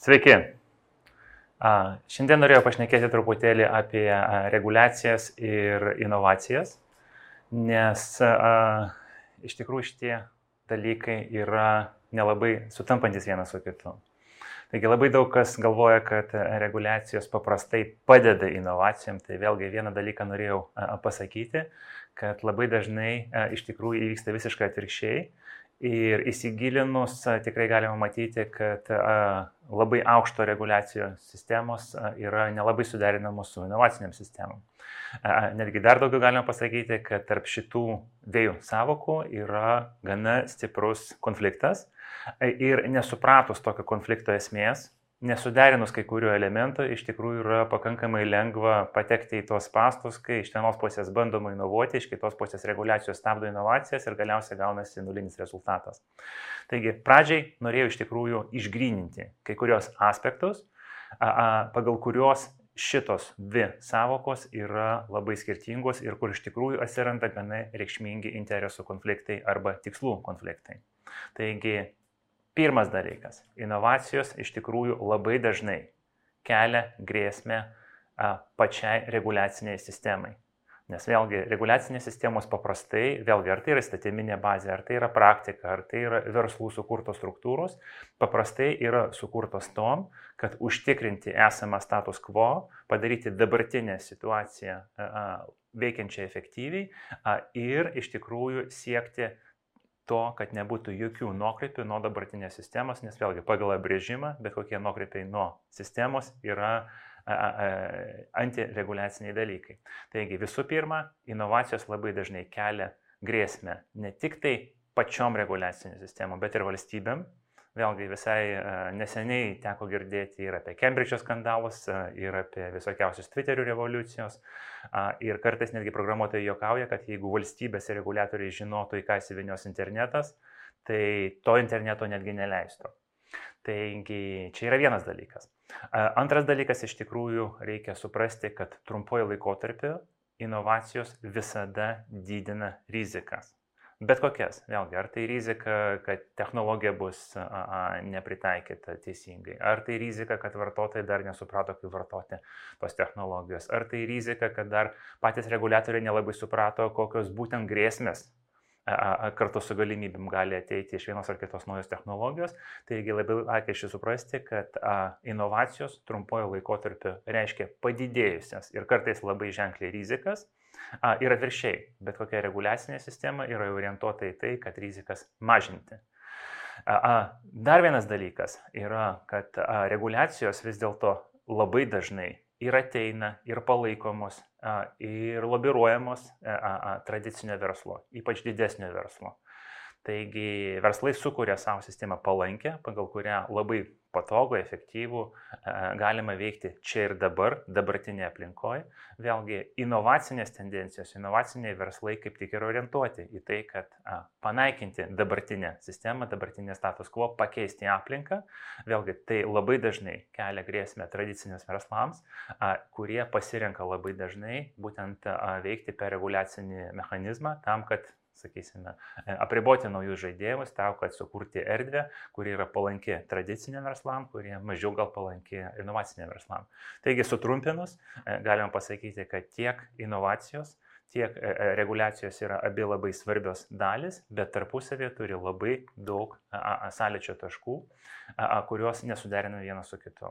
Sveiki. Šiandien norėjau pašnekėti truputėlį apie reguliacijas ir inovacijas, nes iš tikrųjų šitie dalykai yra nelabai sutampantis vienas su kitu. Taigi labai daug kas galvoja, kad reguliacijos paprastai padeda inovacijom, tai vėlgi vieną dalyką norėjau pasakyti, kad labai dažnai iš tikrųjų įvyksta visiškai atvirkščiai Ir įsigilinus tikrai galima matyti, kad labai aukšto reguliacijos sistemos yra nelabai suderinamos su inovaciniam sistemom. Netgi dar daugiau galima pasakyti, kad tarp šitų dviejų savokų yra gana stiprus konfliktas ir nesupratus tokio konflikto esmės, nesuderinus kai kurių elementų, iš tikrųjų yra pakankamai lengva patekti į tuos pastus, kai iš vienos pusės bandoma inovuoti, iš kitos pusės reguliacijos stabdo inovacijas ir galiausiai gaunasi nulinis rezultatas. Taigi, pradžiai norėjau iš tikrųjų išgryninti kai kurios aspektus, pagal kuriuos šitos dvi savokos yra labai skirtingos ir kur iš tikrųjų atsiranda gana reikšmingi interesų konfliktai arba tikslų konfliktai. Taigi, Pirmas dalykas - inovacijos iš tikrųjų labai dažnai kelia grėsmę pačiai reguliaciniai sistemai. Nes vėlgi, reguliacinės sistemos paprastai, vėlgi, ar tai yra statyminė bazė, ar tai yra praktika, ar tai yra verslų sukurtos struktūros, paprastai yra sukurtos tom, kad užtikrinti esamą status quo, padaryti dabartinę situaciją veikiančią efektyviai ir iš tikrųjų siekti to, kad nebūtų jokių nuokrypių nuo dabartinės sistemos, nes vėlgi pagal abrėžimą bet kokie nuokrypiai nuo sistemos yra antireguliaciniai dalykai. Taigi visų pirma, inovacijos labai dažnai kelia grėsmę ne tik tai pačiom reguliaciniam sistemom, bet ir valstybėm, Vėlgi visai e, neseniai teko girdėti ir apie Cambridge'o skandalus, e, ir apie visokiausius Twitterių revoliucijos. Ir kartais netgi programuotojai jokauja, kad jeigu valstybės ir reguliatoriai žinotų, į ką įsivinios internetas, tai to interneto netgi neleistų. Taigi čia yra vienas dalykas. Antras dalykas iš tikrųjų reikia suprasti, kad trumpuoju laikotarpiu inovacijos visada didina rizikas. Bet kokias, vėlgi, ar tai rizika, kad technologija bus a, a, nepritaikyta teisingai, ar tai rizika, kad vartotojai dar nesuprato, kaip vartoti tos technologijos, ar tai rizika, kad dar patys reguliatoriai nelabai suprato, kokios būtent grėsmės a, kartu su galimybėm gali ateiti iš vienos ar kitos naujos technologijos. Taigi labai aiškiai suprasti, kad inovacijos trumpojo laikotarpio reiškia padidėjusias ir kartais labai ženkliai rizikas A, ir atviršiai, bet kokia reguliacinė sistema yra orientuota į tai, kad rizikas mažinti. A, a, dar vienas dalykas yra, kad a, reguliacijos vis dėlto labai dažnai ir ateina, ir palaikomos, a, ir lobiruojamos a, a, tradicinio verslo, ypač didesnio verslo. Taigi verslai sukuria savo sistemą palankę, pagal kurią labai patogu, efektyvų galima veikti čia ir dabar, dabartinėje aplinkoje. Vėlgi, inovacinės tendencijos, inovaciniai verslai kaip tik yra orientuoti į tai, kad a, panaikinti dabartinę sistemą, dabartinę status quo, pakeisti aplinką. Vėlgi, tai labai dažnai kelia grėsmę tradicinės verslams, a, kurie pasirenka labai dažnai būtent a, veikti per reguliacinį mechanizmą tam, kad sakysime, e, apriboti naujus žaidėjus, tau, kad sukurti erdvę, kuri yra palanki tradiciniam verslam, kurie mažiau gal palanki inovaciniam verslam. Taigi, sutrumpinus, e, galima pasakyti, kad tiek inovacijos, tiek e, reguliacijos yra abi labai svarbios dalis, bet tarpusavėje turi labai daug sąlyčio taškų, kuriuos nesuderina vienas su kitu.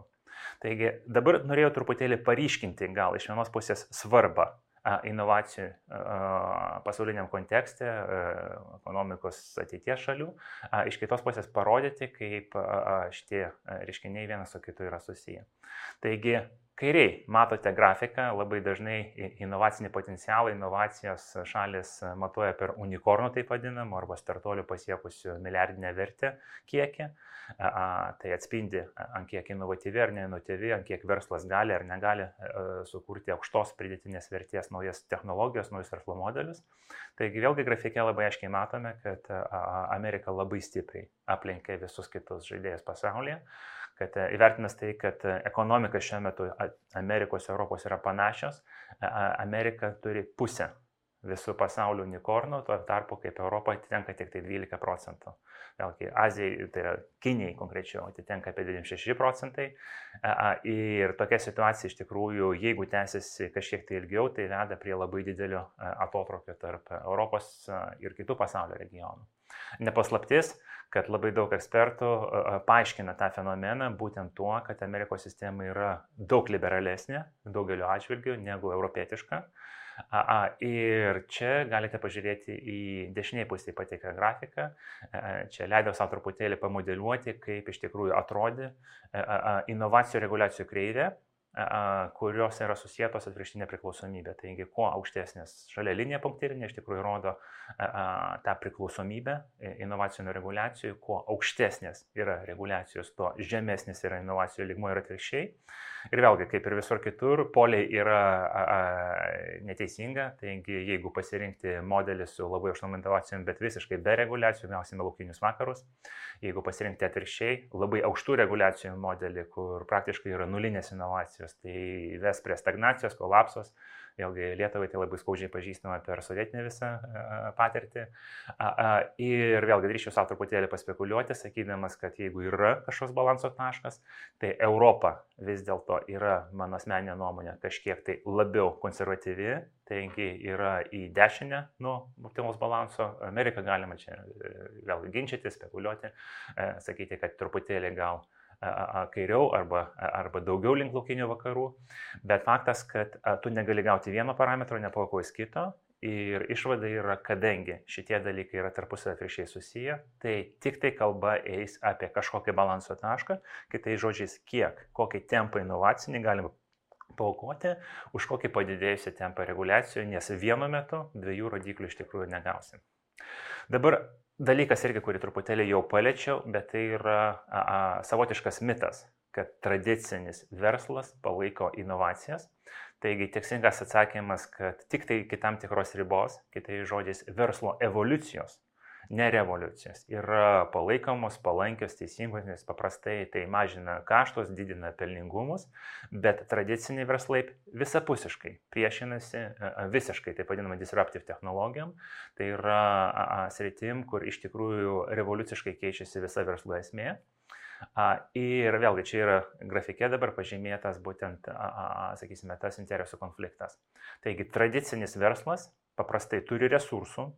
Taigi dabar norėjau truputėlį paryškinti gal iš vienos pusės svarbą inovacijų pasauliniam kontekste, ekonomikos ateities šalių, iš kitos pusės parodyti, kaip šitie reiškiniai vienas su kitu yra susiję. Taigi, kairiai. Matote grafiką, labai dažnai inovacinį potencialą, inovacijos šalis matuoja per unikornų taip vadinamą arba startuolių pasiekusių milijardinę vertę kiekį. Tai atspindi, ant kiek inovatyvi ar neinovatyvi, ant kiek verslas gali ar negali sukurti aukštos pridėtinės vertės naujas technologijos, naujus verslo modelius. Taigi vėlgi grafike labai aiškiai matome, kad Amerika labai stipriai aplenkia visus kitus žaidėjus pasaulyje kad įvertinęs tai, kad ekonomika šiuo metu Amerikos, Europos yra panašios, Amerika turi pusę visų pasaulio unikornų, tuo tarpu kaip Europoje atitenka tik tai 12 procentų. Vėlgi, Azijai, tai yra Kinijai konkrečiau, atitenka apie 26 procentai. Ir tokia situacija iš tikrųjų, jeigu tęsiasi kažkiek tai ilgiau, tai veda prie labai didelio atotrukio tarp Europos ir kitų pasaulio regionų. Nepaslaptis, kad labai daug ekspertų paaiškina tą fenomeną būtent tuo, kad Amerikos sistema yra daug liberalesnė daugeliu atžvilgių negu europietiška. Ir čia galite pažiūrėti į dešiniai pusėje pateiktą grafiką. Čia leidau savo truputėlį pamodeliuoti, kaip iš tikrųjų atrodė inovacijų reguliacijų kreivė kurios yra susijėtos atvirkštinė priklausomybė. Taigi, kuo aukštesnės šalia linija punktyrinė iš tikrųjų rodo tą priklausomybę inovacinių reguliacijų, kuo aukštesnės yra reguliacijos, tuo žemesnis yra inovacijų lygmo ir atvirkščiai. Ir vėlgi, kaip ir visur kitur, poliai yra a, a, neteisinga, taigi jeigu pasirinkti modelį su labai aukštom inovacijom, bet visiškai be reguliacijų, gausime laukinius vakarus. Jeigu pasirinkti atvirkščiai, labai aukštų reguliacijų modelį, kur praktiškai yra nulinės inovacijos, tai ves prie stagnacijos, kolapsos. Vėlgi Lietuvai tai labai skaudžiai pažįstama per sovietinę visą patirtį. Ir vėlgi drįšiu savo truputėlį paspekuliuoti, sakydamas, kad jeigu yra kažkoks balanso taškas, tai Europa vis dėlto yra, mano asmeninė nuomonė, kažkiek tai labiau konservatyvi, taigi yra į dešinę nuo optimalaus balanso. Ameriką galima čia e, vėlgi ginčyti, spekuliuoti, e, sakyti, kad truputėlį gal kairiau arba, arba daugiau link laukinių vakarų, bet faktas, kad tu negali gauti vieno parametro, nepavokojus kito. Ir išvada yra, kadangi šitie dalykai yra tarpusavę atvirkščiai susiję, tai tik tai kalba eis apie kažkokį balanso tašką, kitai žodžiais, kiek, kokį tempą inovacinį galima paukoti, už kokį padidėjusią tempą reguliacijų, nes vienu metu dviejų rodiklių iš tikrųjų negausim. Dabar dalykas irgi, kurį truputėlį jau paliečiau, bet tai yra a, a, savotiškas mitas, kad tradicinis verslas palaiko inovacijas. Taigi teisingas atsakymas, kad tik tai iki tam tikros ribos, kitais žodžiais, verslo evoliucijos ne revoliucijos. Yra palaikomos, palankios, teisingos, nes paprastai tai mažina kaštus, didina pelningumus, bet tradiciniai verslai visapusiškai priešinasi visiškai, taip vadinamą disruptive technologijom. Tai yra sritim, kur iš tikrųjų revoliuciškai keičiasi visa verslo esmė. Ir vėlgi čia yra grafikė dabar pažymėtas būtent, sakysime, tas interesų konfliktas. Taigi tradicinis verslas paprastai turi resursų,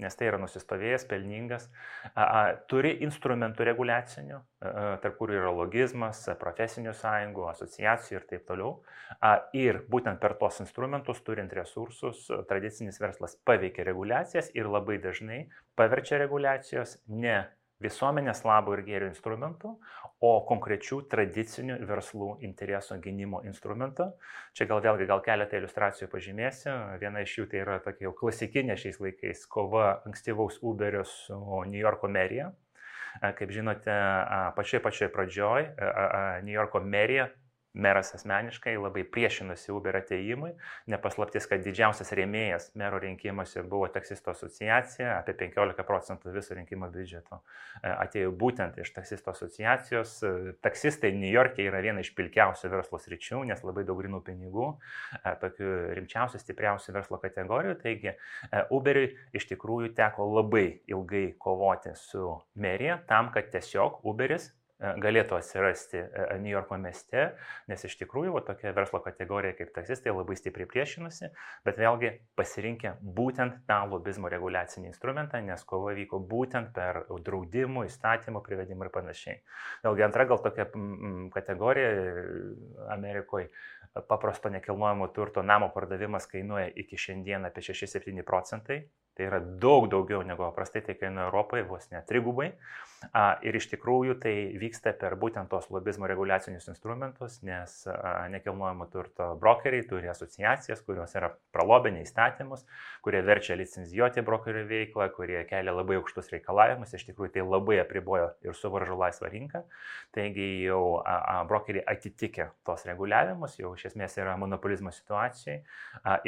nes tai yra nusistovėjęs, pelningas, a, a, turi instrumentų reguliacinių, a, tarp kurių yra logizmas, profesinių sąjungų, asociacijų ir taip toliau. A, ir būtent per tos instrumentus, turint resursus, tradicinis verslas paveikia reguliacijas ir labai dažnai paverčia reguliacijos ne visuomenės labo ir gėrio instrumentų, o konkrečių tradicinių verslų interesų gynimo instrumentų. Čia gal vėlgi gal keletą iliustracijų pažymėsiu. Viena iš jų tai yra tokia jau klasikinė šiais laikais kova ankstyvaus Uberio su New Yorko merija. Kaip žinote, pačioje pačioje pradžioj New Yorko merija meras asmeniškai labai priešinosi Uber ateimui. Nepaslaptis, kad didžiausias rėmėjas mero rinkimuose buvo taksisto asociacija, apie 15 procentų viso rinkimo biudžeto e, atėjo būtent iš taksisto asociacijos. E, taksistai New York'e yra viena iš pilkiausių verslo sričių, nes labai daug grinų pinigų, e, tokių rimčiausių, stipriausių verslo kategorijų. Taigi Uberiui iš tikrųjų teko labai ilgai kovoti su merija tam, kad tiesiog Uberis galėtų atsirasti e, e, New Yorko mieste, nes iš tikrųjų va, tokia verslo kategorija kaip taksistai labai stipriai priešinosi, bet vėlgi pasirinkę būtent tą lobizmo reguliacinį instrumentą, nes kova vyko būtent per draudimų, įstatymų privedimą ir panašiai. Vėlgi antra gal tokia kategorija Amerikoje paprasto nekilnojamo turto namo pardavimas kainuoja iki šiandien apie 6-7 procentai Tai yra daug daugiau negu paprastai tai kainuoja Europoje, vos net trigubai. Ir iš tikrųjų tai vyksta per būtent tos lobizmo reguliacinius instrumentus, nes nekilnojamo turto brokeriai turi asociacijas, kurios yra pralobinė įstatymus, kurie verčia licenzijuoti brokerių veiklą, kurie kelia labai aukštus reikalavimus, iš tikrųjų tai labai apribojo ir suvaržo laisvą rinką. Taigi jau brokeriai atitikė tos reguliavimus, jau iš esmės yra monopolizmo situacijai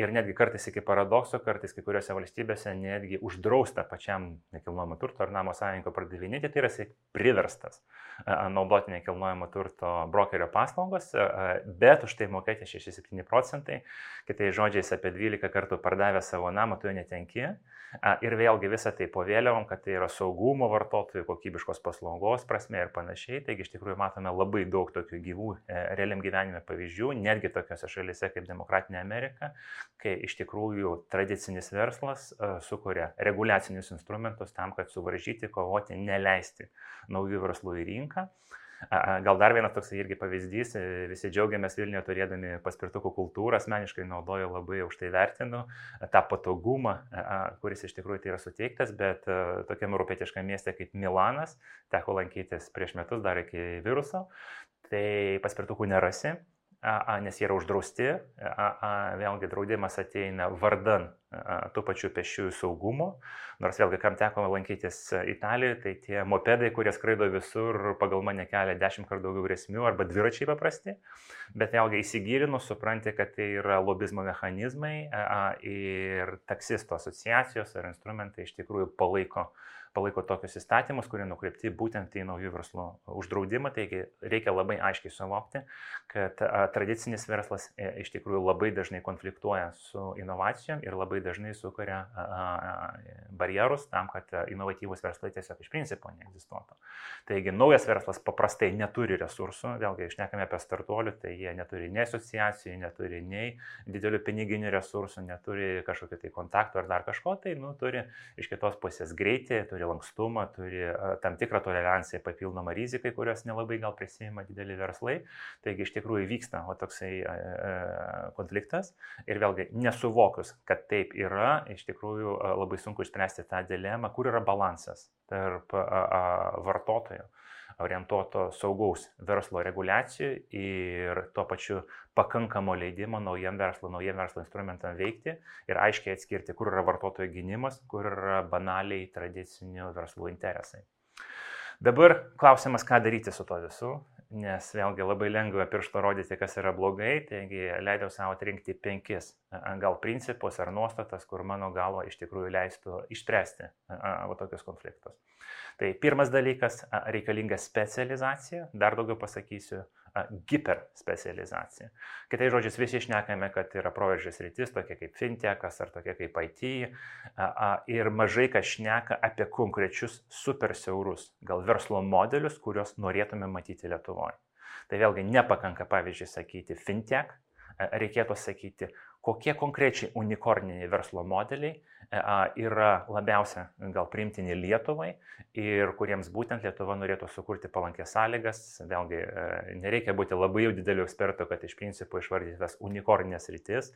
ir netgi kartais iki paradokso, kartais kai kuriuose valstybėse netgi uždrausta pačiam nekilnojamo turto ar namo savininko pardavinėti, tai yra jisai priverstas naudoti nekilnojamo turto brokerio paslaugos, bet už tai mokėti 6-7 procentai, kitai žodžiais apie 12 kartų pardavę savo namą, tu jo netenki. Ir vėlgi visą tai po vėliavom, kad tai yra saugumo vartotojų, kokybiškos paslaugos prasme ir panašiai. Taigi iš tikrųjų matome labai daug tokių gyvų e, realiam gyvenime pavyzdžių, netgi tokiose šalise kaip Demokratinė Amerika, kai iš tikrųjų tradicinis verslas e, sukuria reguliacinius instrumentus tam, kad suvaržyti, kovoti, neleisti naujų verslų į rinką. Gal dar vienas toks irgi pavyzdys, e, visi džiaugiamės Vilniuje turėdami paspirtukų kultūrą, asmeniškai naudoju labai už tai vertinu, tą patogumą, kuris iš tikrųjų tai yra suteiktas, bet e, tokiam europietiškam mieste kaip Milanas, teko lankytis prieš metus dar iki viruso, tai paspirtukų nerasi, nes jie yra uždrausti, vėlgi draudimas ateina vardan tų pačių pešiųjų saugumo, nors vėlgi, kam teko lankytis Italijoje, tai tie mopedai, kurie skraido visur, pagal mane kelia dešimt kartų daugiau grėsmių, arba dviračiai paprasti, bet vėlgi įsigilinus supranti, kad tai yra lobizmo mechanizmai ir taksisto asociacijos ar instrumentai iš tikrųjų palaiko palaiko tokius įstatymus, kurie nukreipti būtent į naujų verslų uždraudimą. Taigi reikia labai aiškiai suvokti, kad tradicinis verslas e, iš tikrųjų labai dažnai konfliktuoja su inovacijom ir labai dažnai sukuria barjerus tam, kad inovatyvūs verslai tiesiog iš principo neegzistuotų. Taigi naujas verslas paprastai neturi resursų, vėlgi išnekame apie startuolių, tai jie neturi nei asociacijų, neturi nei didelių piniginių resursų, neturi kažkokio tai kontakto ar dar kažko, tai nu, turi iš kitos pusės greitį, turi turi lankstumą, turi tam tikrą toleranciją papildomą rizikai, kurios nelabai gal prisima dideli verslai. Taigi iš tikrųjų vyksta o toksai konfliktas ir vėlgi nesuvokus, kad taip yra, iš tikrųjų labai sunku išspręsti tą dilemą, kur yra balansas tarp vartotojų orientuoto saugaus verslo reguliacijų ir tuo pačiu pakankamo leidimo naujam verslo, naujam verslo instrumentam veikti ir aiškiai atskirti, kur yra vartotojo gynimas, kur yra banaliai tradicinių verslų interesai. Dabar klausimas, ką daryti su to visu, nes vėlgi labai lengva piršto rodyti, kas yra blogai, taigi leidau savo atrinkti penkis gal principus ar nuostatas, kur mano galva iš tikrųjų leistų išspręsti va tokius konfliktus. Tai pirmas dalykas - reikalinga specializacija, dar daugiau pasakysiu, hiperspecializacija. Kitai žodžiais visi išnekame, kad yra proveržės rytis, tokia kaip fintechas ar tokia kaip IT ir mažai kas šneka apie konkrečius super siaurus, gal verslo modelius, kuriuos norėtume matyti Lietuvoje. Tai vėlgi nepakanka pavyzdžiui sakyti fintech, reikėtų sakyti, kokie konkrečiai unikorniniai verslo modeliai E, yra labiausia gal priimtini Lietuvai ir kuriems būtent Lietuva norėtų sukurti palankės sąlygas. Vėlgi, e, nereikia būti labai jau dideliu ekspertu, kad iš principo išvardyti tas unikorninės rytis.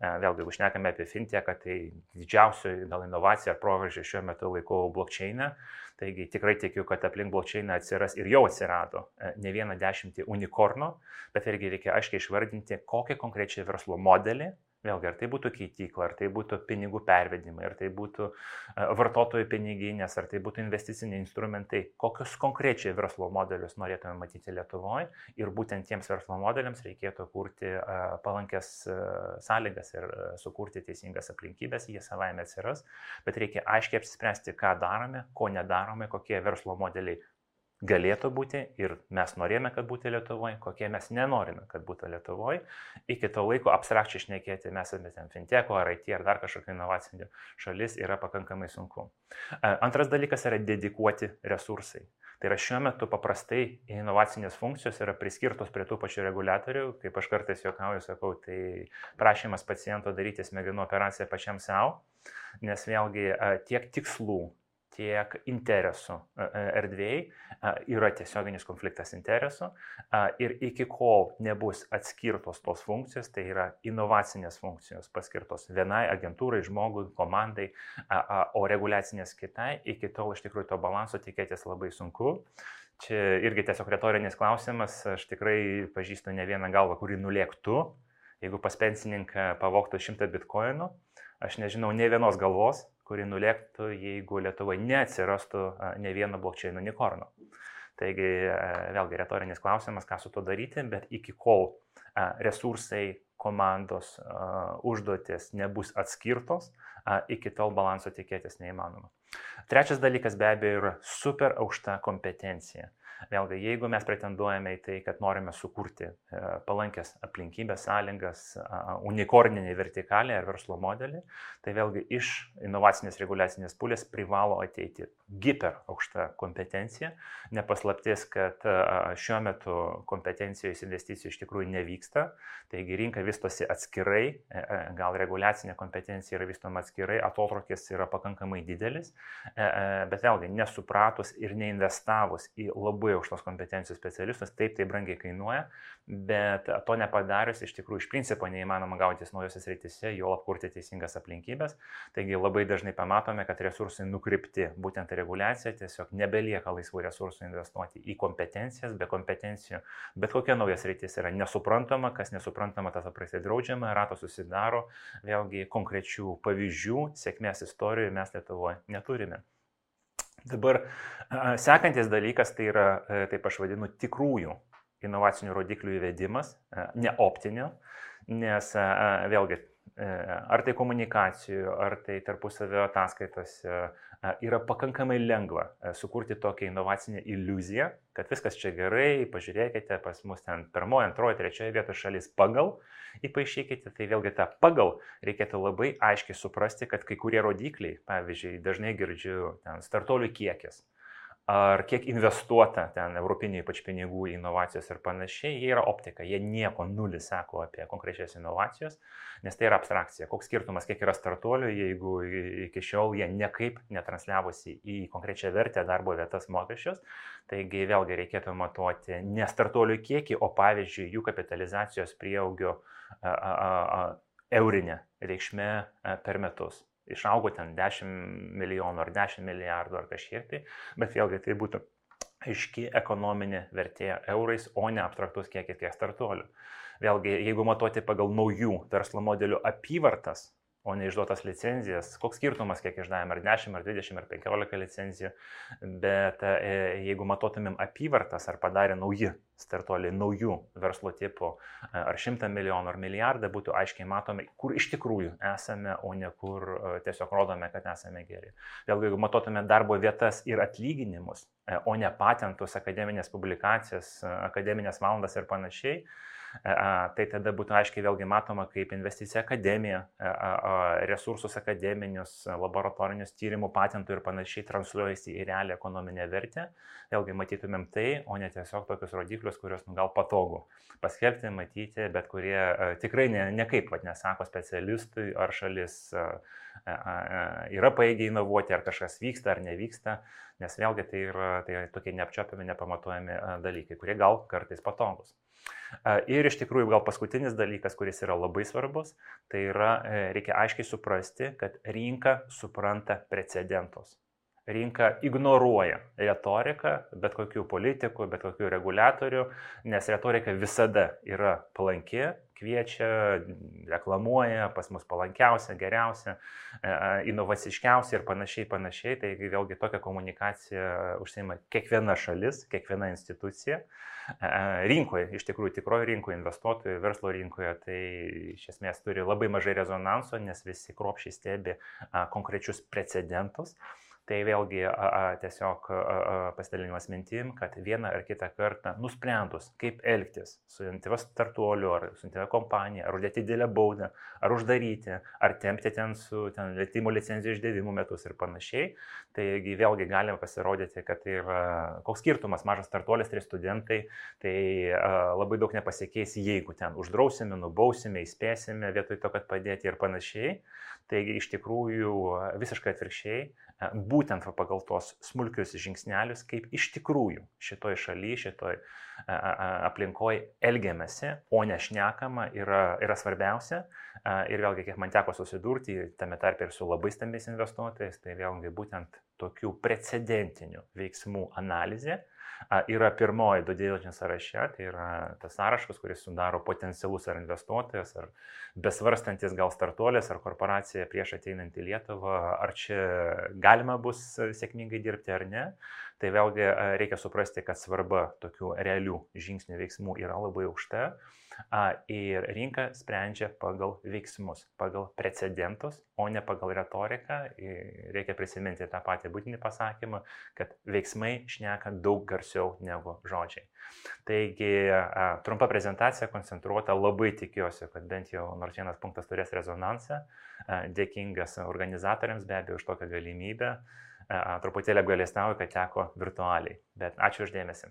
E, vėlgi, jeigu šnekame apie fintechą, tai didžiausia gal inovacija ar proveržė šiuo metu laikau blokčeinę. Taigi tikrai tikiu, kad aplink blokčeiną atsiras ir jau atsirado ne vieną dešimtį unikornų, bet irgi reikia aiškiai išvardinti, kokį konkrečiai verslo modelį Vėlgi, ar tai būtų keitykla, ar tai būtų pinigų pervedimai, ar tai būtų e, vartotojų piniginės, ar tai būtų investiciniai instrumentai, kokius konkrečiai verslo modelius norėtume matyti Lietuvoje ir būtent tiems verslo modeliams reikėtų kurti e, palankės e, sąlygas ir sukurti teisingas aplinkybės, jie savaime atsiras, bet reikia aiškiai apsispręsti, ką darome, ko nedarome, kokie verslo modeliai galėtų būti ir mes norėjome, kad būtų Lietuvoje, kokie mes nenorime, kad būtų Lietuvoje. Iki to laiko abstrakčiai išnekėti mes esame ten finteko ar IT ar dar kažkokio inovacinio šalis yra pakankamai sunku. Antras dalykas yra dedikuoti resursai. Tai yra šiuo metu paprastai inovacinės funkcijos yra priskirtos prie tų pačių reguliatorių, kaip aš kartais juokauju, sakau, tai prašymas paciento daryti smegenų operaciją pačiam savo, nes vėlgi tiek tikslų, tiek interesų e, e, erdvėjai yra tiesioginis konfliktas interesų ir iki kol nebus atskirtos tos funkcijos, tai yra inovacinės funkcijos paskirtos vienai agentūrai, žmogui, komandai, o reguliacinės kitai, iki tol iš tikrųjų to balanso tikėtis labai sunku. Čia irgi tiesiog retorinis klausimas, aš tikrai pažįstu ne vieną galvą, kuri nulėktų, jeigu pas pensininką pavoktų 100 bitkoinų, aš nežinau ne vienos galvos, kuri nulėktų, jeigu Lietuvoje neatsirastų ne vieno blokčiaino unikorno. Taigi, vėlgi retorinis klausimas, ką su to daryti, bet iki kol resursai, komandos, užduotis nebus atskirtos, iki tol balanso tikėtis neįmanoma. Trečias dalykas be abejo yra super aukšta kompetencija. Vėlgi, jeigu mes pretenduojame į tai, kad norime sukurti e, palankęs aplinkybės, sąlygas, unikorninį vertikalį ar verslo modelį, tai vėlgi iš inovacinės reguliacinės pulės privalo ateiti giper aukšta kompetencija. Nepaslaptis, kad šiuo metu kompetencijos investicijų iš tikrųjų nevyksta, taigi rinka vystosi atskirai, e, e, gal reguliacinė kompetencija yra vystoma atskirai, atotrukis yra pakankamai didelis, bet vėlgi nesupratus ir neinvestavus į labai aukštos kompetencijos specialistus, taip tai brangiai kainuoja, bet to nepadarius iš tikrųjų iš principo neįmanoma gautis naujose srityse, jo apkurti teisingas aplinkybės. Taigi labai dažnai pamatome, kad resursai nukreipti būtent reguliacija, tiesiog nebelieka laisvų resursų investuoti į kompetencijas, be kompetencijų, bet kokia nauja sritis yra nesuprantama, kas nesuprantama, tas paprastai draudžiama, rato susidaro, vėlgi konkrečių pavyzdžių, sėkmės istorijų mes Lietuvoje neturime. Dabar sekantis dalykas tai yra, e, taip aš vadinu, tikrųjų inovacinių rodiklių įvedimas, e, ne optinio, nes e, vėlgi ar tai komunikacijų, ar tai tarpusavio ataskaitose yra pakankamai lengva sukurti tokią inovacinę iliuziją, kad viskas čia gerai, pažiūrėkite, pas mus ten pirmoje, antroje, trečioje vietoje šalis pagal, įpaaišykite, tai vėlgi tą pagal reikėtų labai aiškiai suprasti, kad kai kurie rodikliai, pavyzdžiui, dažnai girdžiu ten startuolių kiekis, ar kiek investuota ten europiniai ypač pinigų į inovacijas ir panašiai, jie yra optika, jie nieko nulis sako apie konkrečias inovacijas, nes tai yra abstrakcija. Koks skirtumas, kiek yra startuolių, jeigu iki šiol jie nekaip netransliavosi į konkrečią vertę darbo vietas mokesčius, taigi vėlgi reikėtų matuoti ne startuolių kiekį, o pavyzdžiui jų kapitalizacijos prieaugio eurinė reikšmė per metus išaugo ten 10 milijonų ar 10 milijardų ar kažkiek tai, bet vėlgi tai būtų aiški ekonominė vertė eurais, o ne abstraktus kiekis kiek startuolių. Vėlgi, jeigu matuoti pagal naujų verslo modelių apyvartas, o ne išduotas licenzijas. Koks skirtumas, kiek išdavėm, ar 10, ar 20, ar 15 licenzijų, bet e, jeigu matotumėm apyvartas, ar padarė nauji startuoliai, naujų verslo tipų, e, ar 100 milijonų, ar milijardą, būtų aiškiai matomi, kur iš tikrųjų esame, o ne kur e, tiesiog rodome, kad esame geri. Vėlgi, jeigu matotume darbo vietas ir atlyginimus, o ne patentus, akademinės publikacijas, akademinės valandas ir panašiai, tai tada būtų aiškiai vėlgi matoma, kaip investicija akademija, resursus akademinius, laboratorinius tyrimų, patentų ir panašiai transliuojasi į realią ekonominę vertę. Vėlgi matytumėm tai, o ne tiesiog tokius rodiklius, kuriuos nu, gal patogu paskelbti, matyti, bet kurie tikrai ne, ne kaip, vad nesako specialistui, ar šalis yra paėgiai inovuoti, ar kažkas vyksta ar nevyksta, nes vėlgi tai yra tai tokie neapčiopiami, nepamatuojami dalykai, kurie gal kartais patogus. Ir iš tikrųjų gal paskutinis dalykas, kuris yra labai svarbus, tai yra e, reikia aiškiai suprasti, kad rinka supranta precedentus. Rinka ignoruoja retoriką, bet kokių politikų, bet kokių reguliatorių, nes retorika visada yra palanki, kviečia, reklamuoja, pas mus palankiausia, geriausia, e, inovaciškiausia ir panašiai, panašiai. Taigi vėlgi tokią komunikaciją užsima kiekviena šalis, kiekviena institucija rinkoje, iš tikrųjų tikroje rinkoje, investuotojų, verslo rinkoje, tai iš esmės turi labai mažai rezonanso, nes visi kropšiai stebi konkrečius precedentus. Tai vėlgi a, a, tiesiog a, a, pasidalinimas mintim, kad vieną ar kitą kartą nusprendus, kaip elgtis su intyva startuoliu ar su intyva kompanija, ar uždėti didelę baudą, ar uždaryti, ar tempti ten su ten, leidimo licenzijų išdėvimų metus ir panašiai, taigi vėlgi galime pasirodyti, kad tai yra koks skirtumas, mažas startuolis, trys studentai, tai a, labai daug nepasikeis, jeigu ten uždrausime, nubausime, įspėsime vietoj to, kad padėti ir panašiai. Taigi iš tikrųjų visiškai atvirkščiai būtent pagal tos smulkius žingsnelius, kaip iš tikrųjų šitoj šaly, šitoj aplinkoje elgiamasi, o nešnekama yra, yra svarbiausia. Ir vėlgi, kiek man teko susidurti, tame tarp ir su labai stambiais investuotojais, tai vėlgi būtent tokių precedentinių veiksmų analizė yra pirmoji diligence sąraše, tai yra tas sąrašas, kuris sudaro potencialus ar investuotojas, ar besvarstantis gal startuolis, ar korporacija prieš ateinant į Lietuvą, ar čia galima bus sėkmingai dirbti ar ne. Tai vėlgi reikia suprasti, kad svarba tokių realių žingsnių veiksmų yra labai aukšta ir rinka sprendžia pagal veiksmus, pagal precedentus, o ne pagal retoriką. Reikia prisiminti tą patį būtinį pasakymą, kad veiksmai šneka daug garsiau negu žodžiai. Taigi trumpa prezentacija koncentruota, labai tikiuosi, kad bent jau nors vienas punktas turės rezonansą. Dėkingas organizatoriams be abejo už tokią galimybę. Truputėlį apgalėstauju, kad teko virtualiai, bet ačiū uždėmesi.